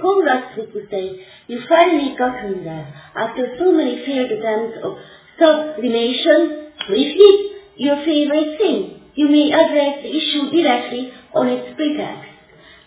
congrats to say, you finally got in there. After so many failed attempts of sublimation, briefly, your favorite thing. You may address the issue directly on its pretext.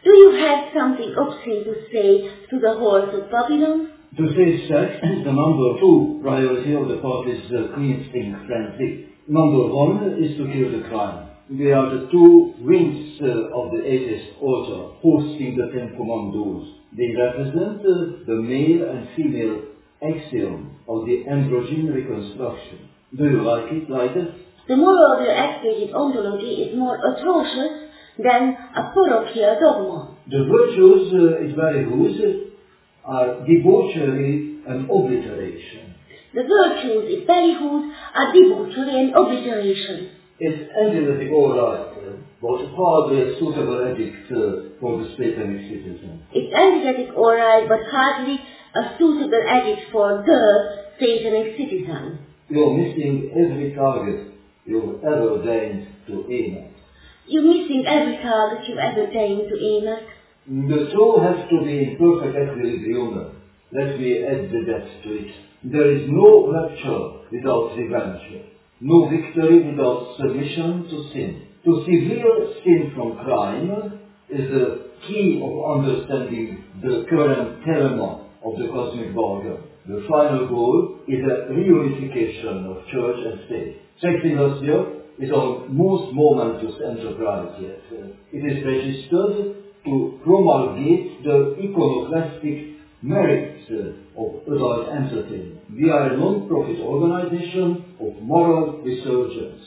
Do you have something obscene to say to the hordes of Babylon? To say sex, the number two priority of the party's uh, cleansing frenzy. Number one is to kill the crime. They are the two wings uh, of the atheist altar, hosting the Ten Commandos. They represent uh, the male and female axiom of the androgen reconstruction. Do you like it like this? The moral of your explicit ontology is more atrocious than a parochial dogma. The virtues, uh, it's very good, are debauchery and obliteration. The virtues, its ballyhoos, are debauchery and obliteration. It's angenetic all right, but hardly a suitable addict uh, for the satanic citizen. It's citizens. It's energetic alright, but hardly a suitable addict for the satanic citizen. You're missing every target you've ever deigned to aim at. You're missing every target you've ever deigned to aim at. The two has to be in perfect equilibrium. Let me add that to it. There is no rapture without revenge, no victory without submission to sin. To sever sin from crime is the key of understanding the current dilemma of the cosmic bargain. The final goal is a reunification of church and state. Industry is our most momentous enterprise yet. It is registered to promulgate the iconoclastic merits of adult entertainment. We are a non-profit organization of moral resurgence.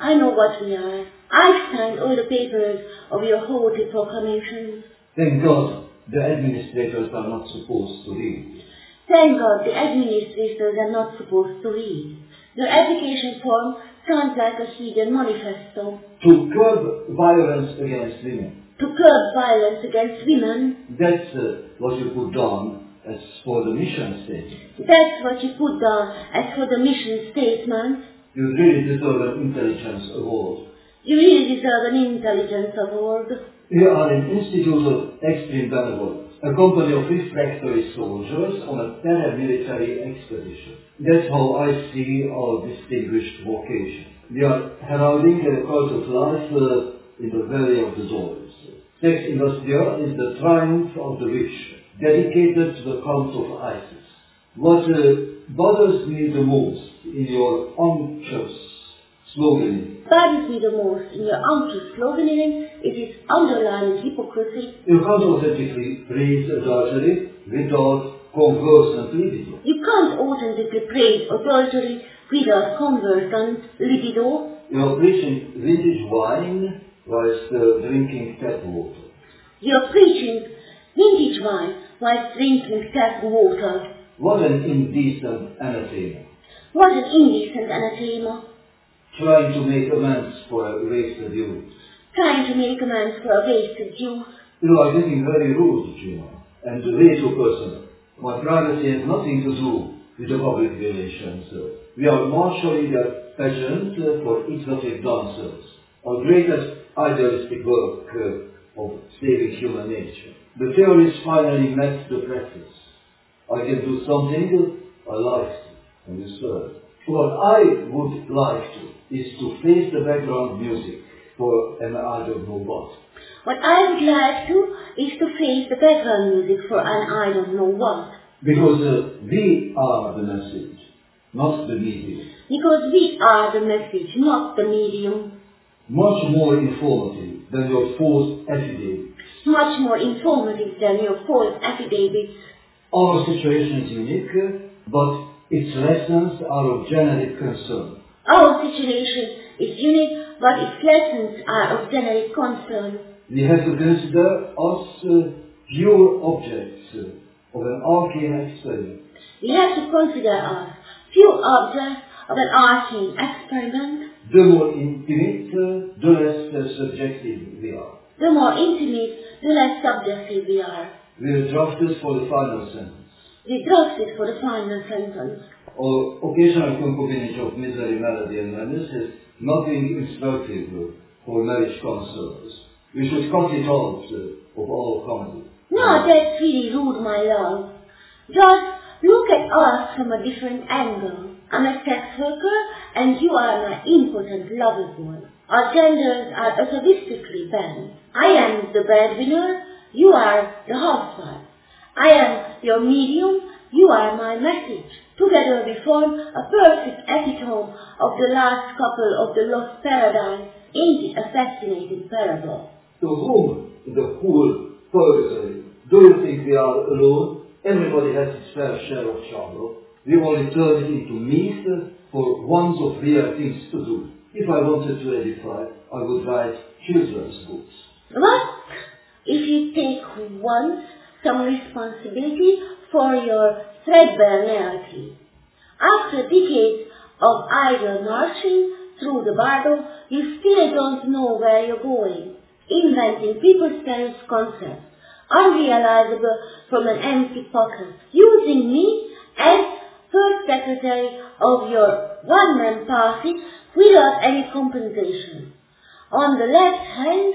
I know what we are. I've signed all the papers of your holy proclamations. Thank God the administrators are not supposed to read. Thank God the administrators are not supposed to read. Your application form sounds like a hidden manifesto. To curb violence against women. To curb violence against women, That's uh, what you put down as for the mission statement. that's what you put down as for the mission statement. You really deserve an intelligence award. You really deserve an intelligence award. We are an institute of extreme benevolence, a company of refractory soldiers on a paramilitary expedition. That's how I see our distinguished vocation. We are heralding the cult of life uh, in the valley of the dolls. Sex Industria is the triumph of the rich, dedicated to the cult of ISIS. What uh, bothers me the most in your unctuous slogan bothers me the most in your unctuous sloganeering is its underlying hypocrisy. You can't authentically praise adultery without conversant libido. You can't authentically praise adultery without conversant libido. You're preaching vintage wine whilst uh, drinking tap water. You're preaching vintage wine while drinking tap water. What an indecent anathema. What an indecent anathema. Trying to make amends for a wasted youth. Trying to make amends for a wasted youth. You are getting very rude, Gina, and way too personal. My privacy has nothing to do with the public relations. We are marshalling a pageant for exotic dancers. Our greatest idealistic work of saving human nature. The theories finally met the practice. I can do something I like to, and you serve. What I would like to is to face the background music for an I don't know what. What I would like to is to face the background music for an I don't know what. Because uh, we are the message, not the medium. Because we are the message, not the medium. Much more informative than your false affidavits. Much more informative than your false affidavits. Our situation is unique, but its lessons are of generic concern. Our situation is unique, but its lessons are of generic concern. We have to consider us uh, pure objects uh, of an arcane experiment. We have to consider us few objects of an arcane experiment. The more intimate, uh, the less uh, subjective we are. The more intimate, the less subjective we are. We are drafted for the final sentence. We drafted for the final sentence. Our occasional concubinage of misery, melody, and madness is nothing instructive uh, for marriage concerns. We should cut it out uh, of all comedy. No, that's really rude, my love. Just look at us from a different angle. I'm a sex worker and you are my impotent lover boy. Our genders are atavistically bent. I am the breadwinner, you are the housewife. I am your medium, you are my message. Together we form a perfect epitome of the last couple of the lost paradise in the fascinating parable. To whom the whole purgatory do you think we are alone? Everybody has his fair share of trouble. We only turn it into meat for ones of real things to do. If I wanted to edify, I would write children's books. What? If you take once some responsibility for your threadbare narrative. After decades of idle marching through the bardo, you still don't know where you're going, inventing preposterous concepts, unrealizable from an empty pocket, using me as first secretary of your one-man party without any compensation. On the left hand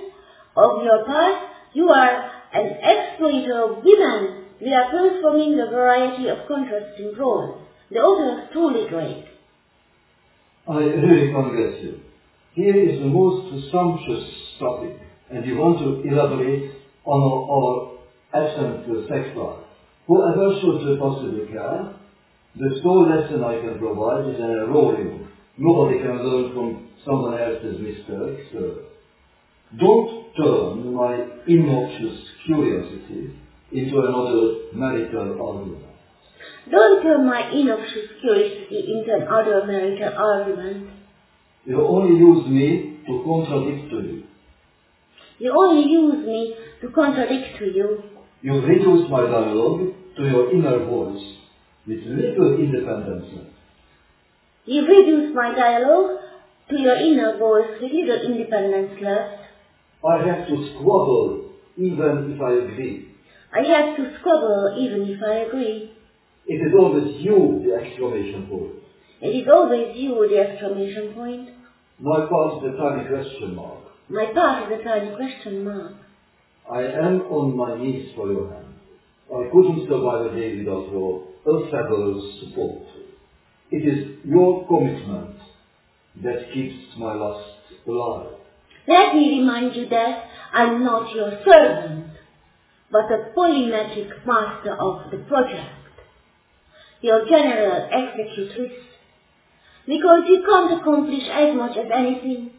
of your part, you are an exploiter of women. We are performing a variety of contrasting roles. The author is truly great. I really congrats you. Here is the most sumptuous topic, and you want to elaborate on our, our absent sex life. Whoever should possibly care, the sole lesson I can provide is an erroneous. Nobody can learn from someone else's mistakes. Uh, don't turn my innoxious curiosity into another marital argument. Don't turn my innoxious curiosity into another marital argument. You only use me to contradict to you. You only use me to contradict to you. You reduce my dialogue to your inner voice with little independence. You reduce my dialogue to your inner voice with little independence left. I have to squabble even if I agree. I have to squabble even if I agree. It is always you, the exclamation point. It is always you, the exclamation point. My part is a tiny question mark. My part is a tiny question mark. I am on my knees for your hand. I couldn't survive a day without your unfathomable support. It is your commitment that keeps my lust alive. Let me remind you that I'm not your servant, but a polymetric master of the project. Your general executrix. Because you can't accomplish as much as anything.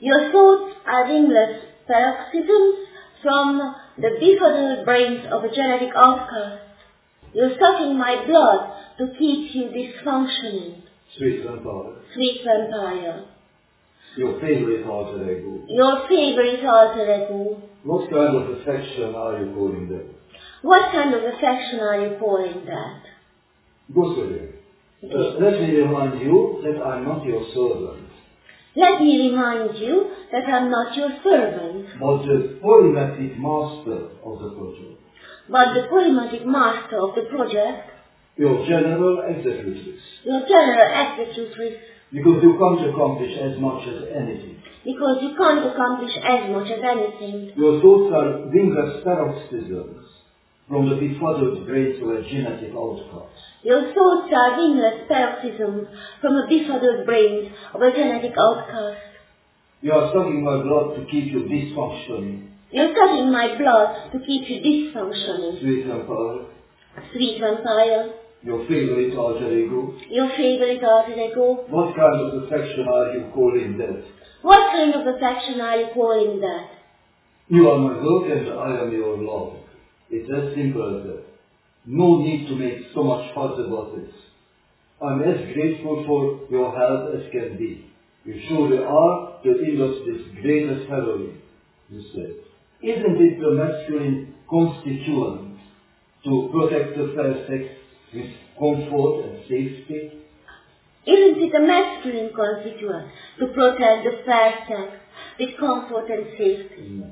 Your thoughts are wingless paroxysms from the befuddled brains of a genetic outcast. You're sucking my blood to keep you dysfunctioning. Sweet vampire, Sweet vampire. your favorite alter ego. Your favorite alter ego. What kind of affection are you calling them? What kind of affection are you calling that? Goodwill. Uh, let me remind you that I'm not your servant, Let me remind you that I'm not your servant, but the polymatic master of the project. but the polymatic master of the project, Your general executrix. your general executrix, Because you can't accomplish as much as anything. because you can't accomplish as much as anything. Your thoughts are wingless paroxysms from the befuddled brains of a genetic outcast. Your thoughts are wingless paroxysms from the befuddled brains of a genetic outcast. You are sucking my blood to keep you dysfunctioning, You're sucking my blood to keep you dysfunctioning. sweet vampire, Sweet vampire, your favorite alter ego. your favorite alter ego. What kind of affection are you calling that? What kind of affection are you calling that? You are my work and I am your love. It's as simple as that. No need to make so much fuss about this. I'm as grateful for your help as can be. You surely are the industry's greatest heroine, you said. Isn't it the masculine constituent to protect the fair sex with comfort and safety? Isn't it a masculine constituent to protect the fair sex with comfort and safety?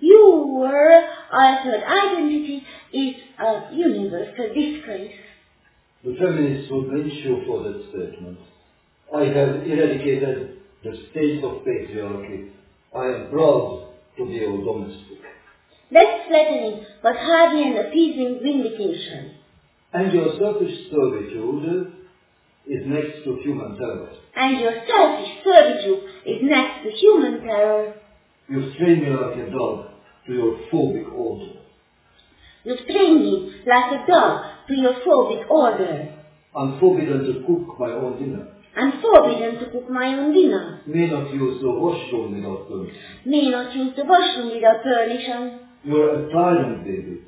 Your altered identity is a universal disgrace. The feminists would lynch you for that statement. I have eradicated the state of patriarchy. I am proud to be a domestic. That's flattering, but hardly an appeasing vindication. And your selfish servitude is next to human terror. And your selfish servitude is next to human terror. You strain me like a dog to your phobic order. You train me like a dog to your phobic order. I'm forbidden to cook my own dinner. I'm forbidden to cook my own dinner. May not use the washroom without permission. May not use the washroom without permission. You're a tyrant, baby.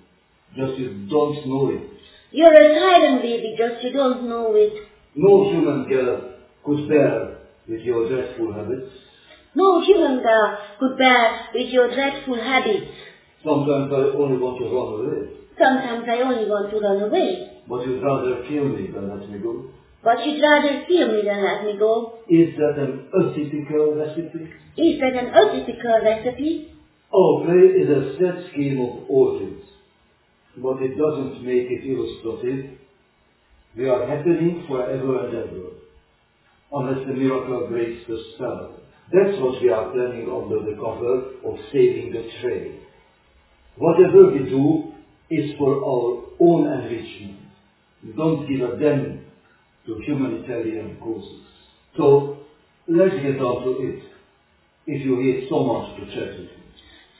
Just you don't know it. You're a tyrant baby, just you don't know it. No human girl could bear with your dreadful habits. No human girl could bear with your dreadful habits. Sometimes I only want to run away. Sometimes I only want to run away. But you'd rather kill me than let me go. But you'd rather kill me than let me go. Is that an atypical recipe? Is that an atypical recipe? Our play is a set scheme of origins, but it doesn't make it illustrative. We are happening forever and ever, unless the miracle breaks the spell. That's what we are planning under the cover of saving the trade. Whatever we do is for our own enrichment. We don't give a damn to humanitarian causes. So, let's get down to it. If you hate so much to chat with me.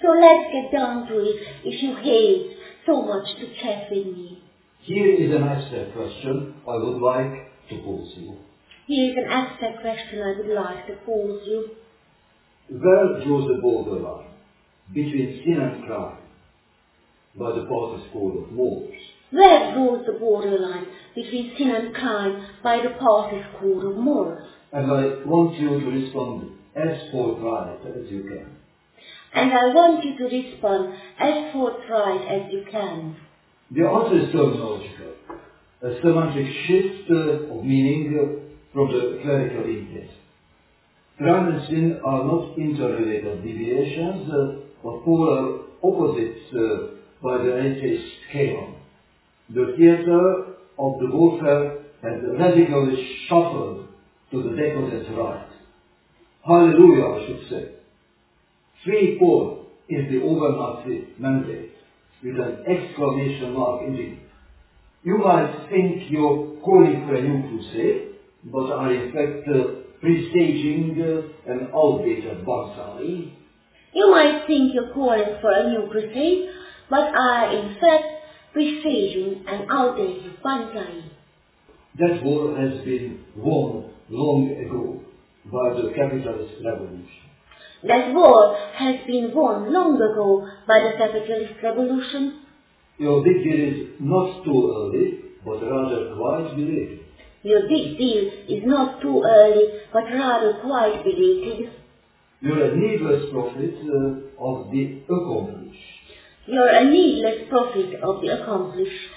So let's get down to it if you hate so much to chat with me. Here is an abstract question I would like to pose you. Here is an abstract question I would like to pose you. Where draws the borderline between sin and crime by the Party School of Moors? Where draws the borderline between sin and crime by the Party School of Morals? And I want you to respond as forthright as you can. And I want you to respond as forthright as you can. The answer is terminological, a semantic shift of meaning from the clerical intent. And sin are not interrelated deviations, uh, but polar opposites uh, by the atheist scale. The theater of the warfare has radically shuffled to the decadent right. Hallelujah, I should say. Paul is the over-Nazi mandate with an exclamation mark indeed. You might think you're calling for a new crusade, but in fact uh, presaging uh, an outdated Banzai. You might think you're calling for a new crusade, but are in fact presaging an outdated Banzai. That war has been won long ago by the capitalist revolution. That war has been won long ago by the capitalist revolution. Your deal is not too early, but rather quite belated. Your big deal is not too early, but rather quite belated. You're a needless prophet uh, of the accomplished. You're a needless prophet of the accomplished.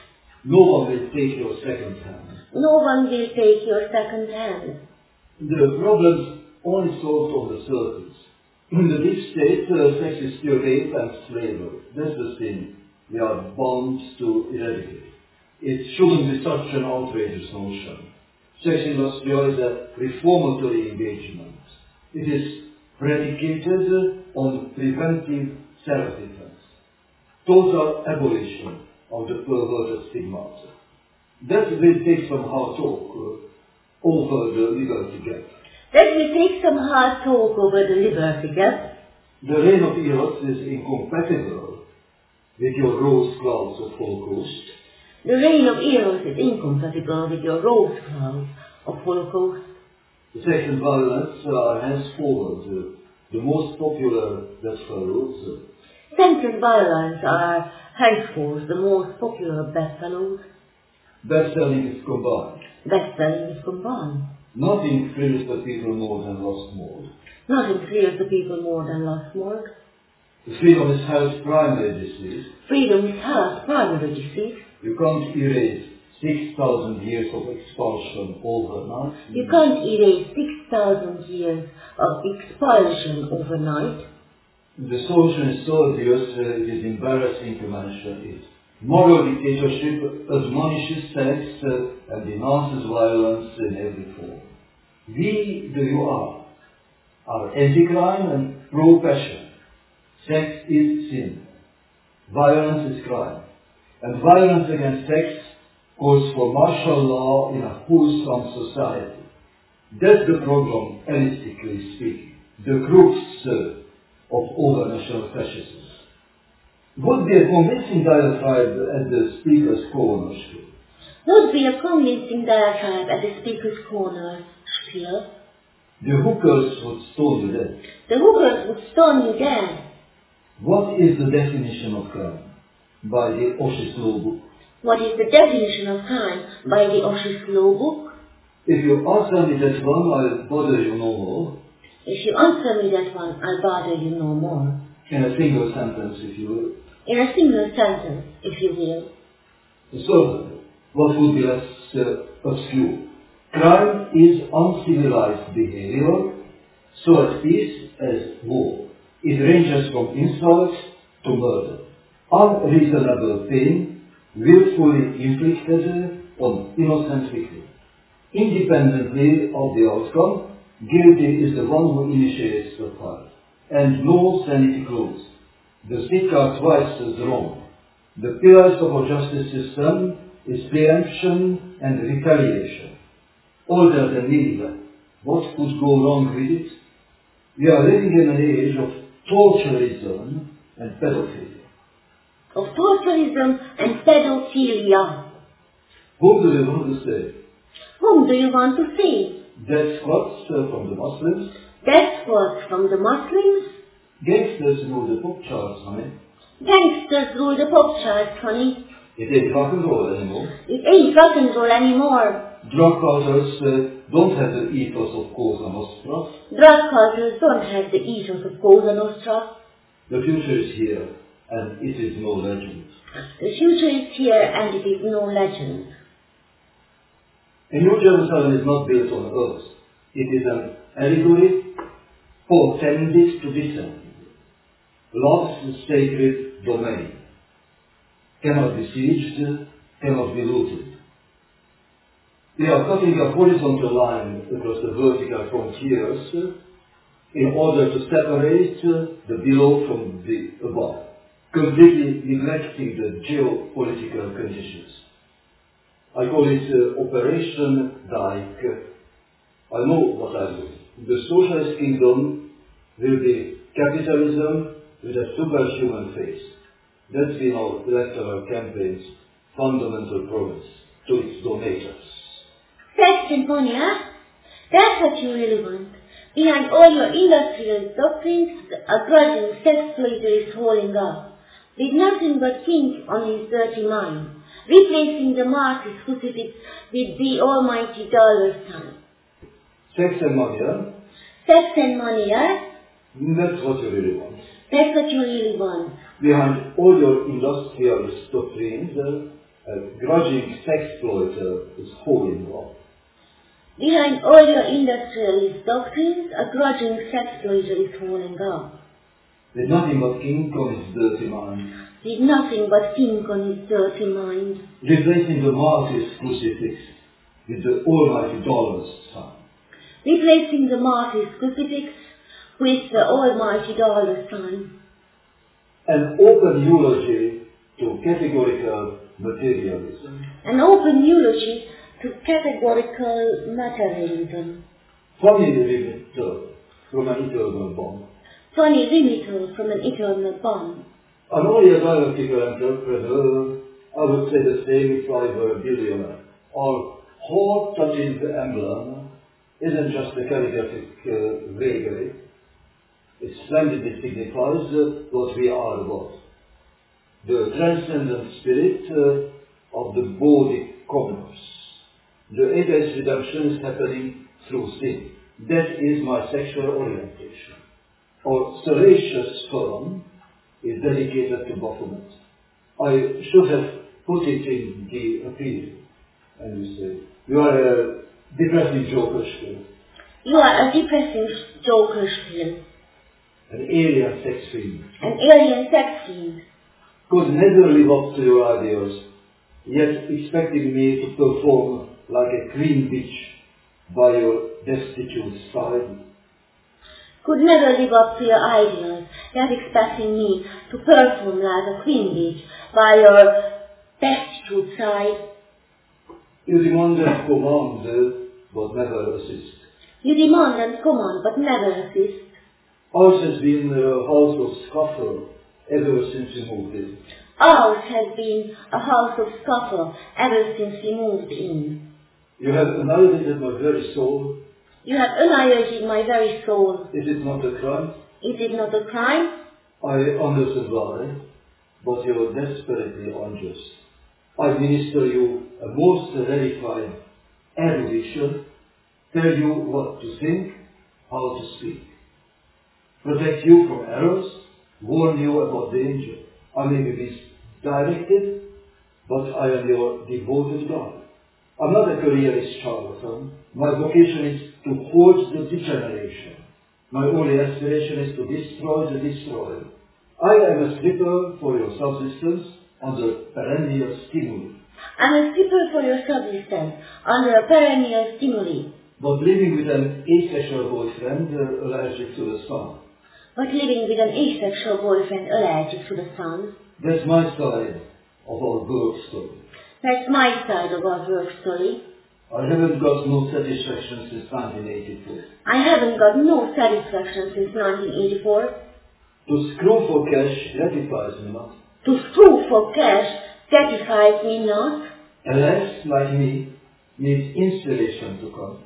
No one will take your second hand. No one will take your second hand. The problem's only solved on the surface. In the deep state, uh, sex is still rape and slavery. That's the thing we are bound to eradicate. It shouldn't be such an outrageous notion. Sex industry is a reformatory engagement. It is predicated on preventive self-defense. Total abolition of the perverted stigmata. That will take some hard talk uh, over the liberty gap. Let me take some hard talk over the liberty gap. The reign of Eros is incompatible with your rose clouds of Holocaust. The reign of Eros is incompatible with your rose clouds of Holocaust. The second violence are uh, the most popular bedfellows. Sex and violence are henceforth the most popular bedfellows. Best-selling is combined. Best-selling is combined. Nothing thrills the people more than Lost Mode. Nothing thrills the people more than Lost. The freedom is health's primary disease. Freedom is health's primary disease. You can't erase 6,000 years of expulsion overnight. You can't erase 6,000 years of expulsion overnight. The solution is so obvious, uh, it is embarrassing to mention it. Moral dictatorship admonishes sex uh, and denounces violence in every form. We, the you are, are anti-crime and pro-passion. Sex is sin. Violence is crime. And violence against sex calls for martial law in a wholesome society. That's the problem, realistically speaking, the crux of overnational fascism. Would be a convincing diatribe at the speaker's corner, Would be a convincing diatribe at the speaker's corner, Spiel. The hookers would stone you dead. The hookers would stone you dead. What is the definition of crime? By the Oshis Law Book. What is the definition of crime by the Oshis Law Book? If you answer me that one, I'll bother you no more. If you answer me that one, I'll bother you no more. In a single sentence, if you will. In a single sentence, if you will. So, what would be less uh, obscure? Crime is uncivilized behavior, so at peace as war. It ranges from insult to murder. Unreasonable pain, willfully inflicted on innocent victims. Independently of the outcome, guilty is the one who initiates the fight. And no sanity clues. The are twice as wrong. The pillars of our justice system is preemption and retaliation. Older than Nineveh, what could go wrong with it? We are living in an age of torturism and pedophilia. Of torturism and pedophilia. Whom do you want to say? Whom do you want to see? Dead squats uh, from the Muslims? Death squads from the Muslims? Gangsters rule the pop charts, honey. Gangsters rule the pop charts, honey. It ain't rock and roll anymore. It ain't rock and roll anymore. Drug cultures uh, don't have the ethos of Cosa Nostra. Drug cultures don't have the ethos of Cosa Nostra. The future is here, and it is no legend. The future is here and it is no legend. A New Jerusalem is not built on earth. It is an allegory portended to descend. Love's sacred domain cannot be sieged, cannot be looted. We are cutting a horizontal line across the vertical frontiers in order to separate the below from the above, completely neglecting the geopolitical conditions. I call it uh, Operation Dike. I know what I'm doing. The socialist kingdom will be capitalism with a superhuman face. That's been our electoral campaign's fundamental promise to its. Sex and money, huh? That's what you really want. Behind all your industrial doctrines, a grudging sex-exploiter is holding up, with nothing but kink on his dirty mind, replacing the Marxist crucifix with the almighty dollar sign. Sex and money, huh? Sex and money. That's what you really want. That's what you really want. Behind all your industrialist doctrines, uh, a grudging sexploiter is holding up. Behind all your industrialist doctrines, a grudging sexploiter is holding up, With nothing but kink on his dirty mind, with nothing but kink on his dirty mind, replacing the Marxist crucifix with the almighty dollar sign. replacing the Marxist crucifix with the almighty dollar sign. An open eulogy to categorical materialism. An open eulogy to categorical materialism. Funny remitter from an eternal bomb. Funny remittal from an eternal bomb. An only a entrepreneur, I would say the same if I were a billionaire. Our heart touching the emblem isn't just a calligraphic uh, vagary. It splendidly signifies uh, what we are about. The transcendent spirit uh, of the body commerce. The atheist redemption is happening through sin. That is my sexual orientation. Our salacious firm is dedicated to Baphomet. I should have put it in the appeal. And you say, you are a depressing joker still, You are a depressing joker still, an alien sex fiend. an alien sex fiend, Could never live up to your ideals, yet expecting me to perform like a queen bitch by your destitute side. Could never live up to your ideals, yet expecting me to perform like a queen bitch by your destitute side. You demand and command, eh, but never assist. You demand and command, but never assist. Ours has been a house of scuffle ever since we moved in. Ours has been a house of scuffle ever since we moved in. You have annihilated my very soul. You have annihilated my very soul. Is it not a crime? Is it not a crime? I understand why, but you are desperately unjust. I minister you a most rarefied erudition, tell you what to think, how to speak, protect you from errors, warn you about danger. I may be misdirected, but I am your devoted God. I'm is a careerist charlatan. My vocation is to forge the degeneration. My only aspiration is to destroy the destroyer. I am a stripper for your subsistence under perennial stimuli. I'm a stripper for your subsistence under a perennial stimuli, But living with an asexual boyfriend uh, allergic to the sun. but living with an asexual boyfriend allergic to the sun. That's my side of our story. That's my side of our work story. I haven't got no satisfaction since 1984. I haven't got no satisfaction since 1984. To screw for cash gratifies me not. To screw for cash gratifies me not. A less like me needs inspiration to come.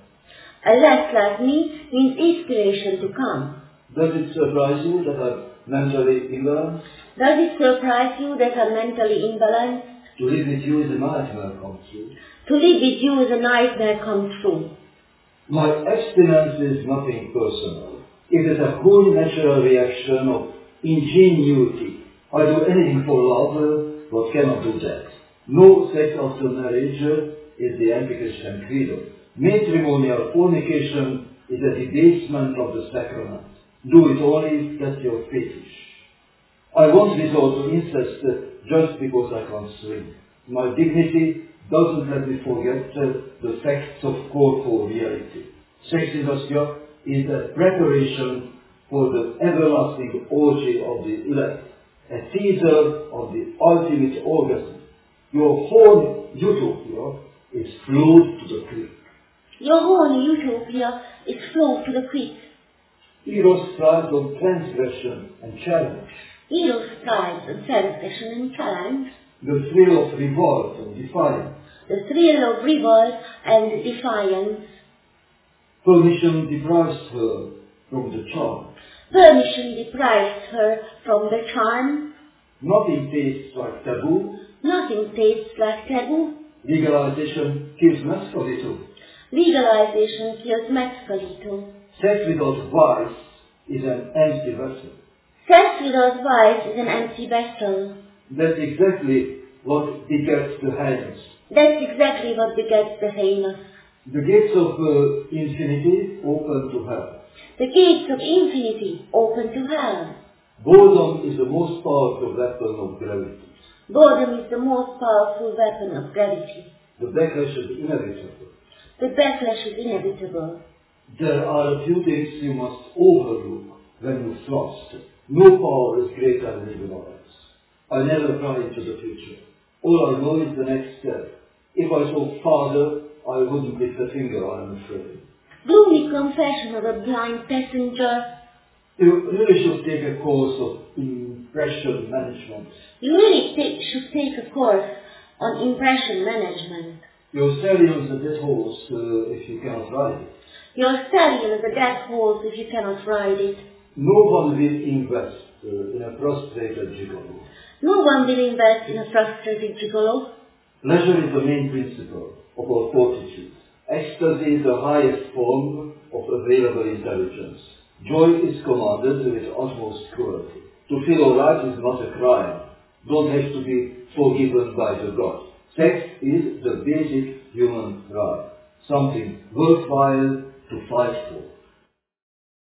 A less like me means inspiration to come. Does it surprise you that I'm mentally imbalanced? Does it surprise you that I'm mentally imbalanced? To live with you is a nightmare come true. To live with you is a nightmare come true. My abstinence is nothing personal. It is a whole natural reaction of ingenuity. I do anything for love, but cannot do that. No sex after marriage is the anti-Christian credo. Matrimonial fornication is a debasement of the sacrament. Do it only if that's your fetish. I won't resort to incest just because I can't swim. My dignity doesn't let me forget the facts of corporal reality. Sex industry is a preparation for the everlasting orgy of the elect, a teaser of the ultimate orgasm. Your whole utopia is flowed to the creek. Your whole utopia is flowed to the creek. Eros thrives on transgression and challenge, Eros thrives on transgression and challenge. the thrill of revolt and defiance. The thrill of revolt and defiance. Permission deprives her from the charm. Permission deprives her from the charm. Nothing tastes like taboo. Nothing tastes like taboo. Legalization kills masculinity. Legalization kills masculinity. Sex without vice is an empty vessel. Without vice is an empty vessel. That's exactly what begets the heinous. That's exactly what begets the heinous. The gates of uh, infinity open to hell. The gates of infinity open to hell. Boredom is the most powerful weapon of gravity. Boredom is the most powerful weapon of gravity. The backlash is inevitable. The backlash is inevitable. There are a few things you must overlook when you thrust. No power is greater than ignorance. I never pry into the future. All I know is the next step. If I saw farther, I wouldn't lift a finger, I'm afraid. Gloomy confession of a blind passenger. You really should take a course of impression management. You really take, should take a course on impression management. Your stallion's a dead horse uh, if you cannot ride it. Your stallion is a dead horse if you cannot ride it. No one will invest uh, in a prostrated gigolo. No one will invest in a frustrated gigolo. Pleasure is the main principle of our fortitude. Ecstasy is the highest form of available intelligence. Joy is commanded with utmost cruelty. To feel alright is not a crime. Don't have to be forgiven by the God. Sex is the basic human right. Something worthwhile to fight for.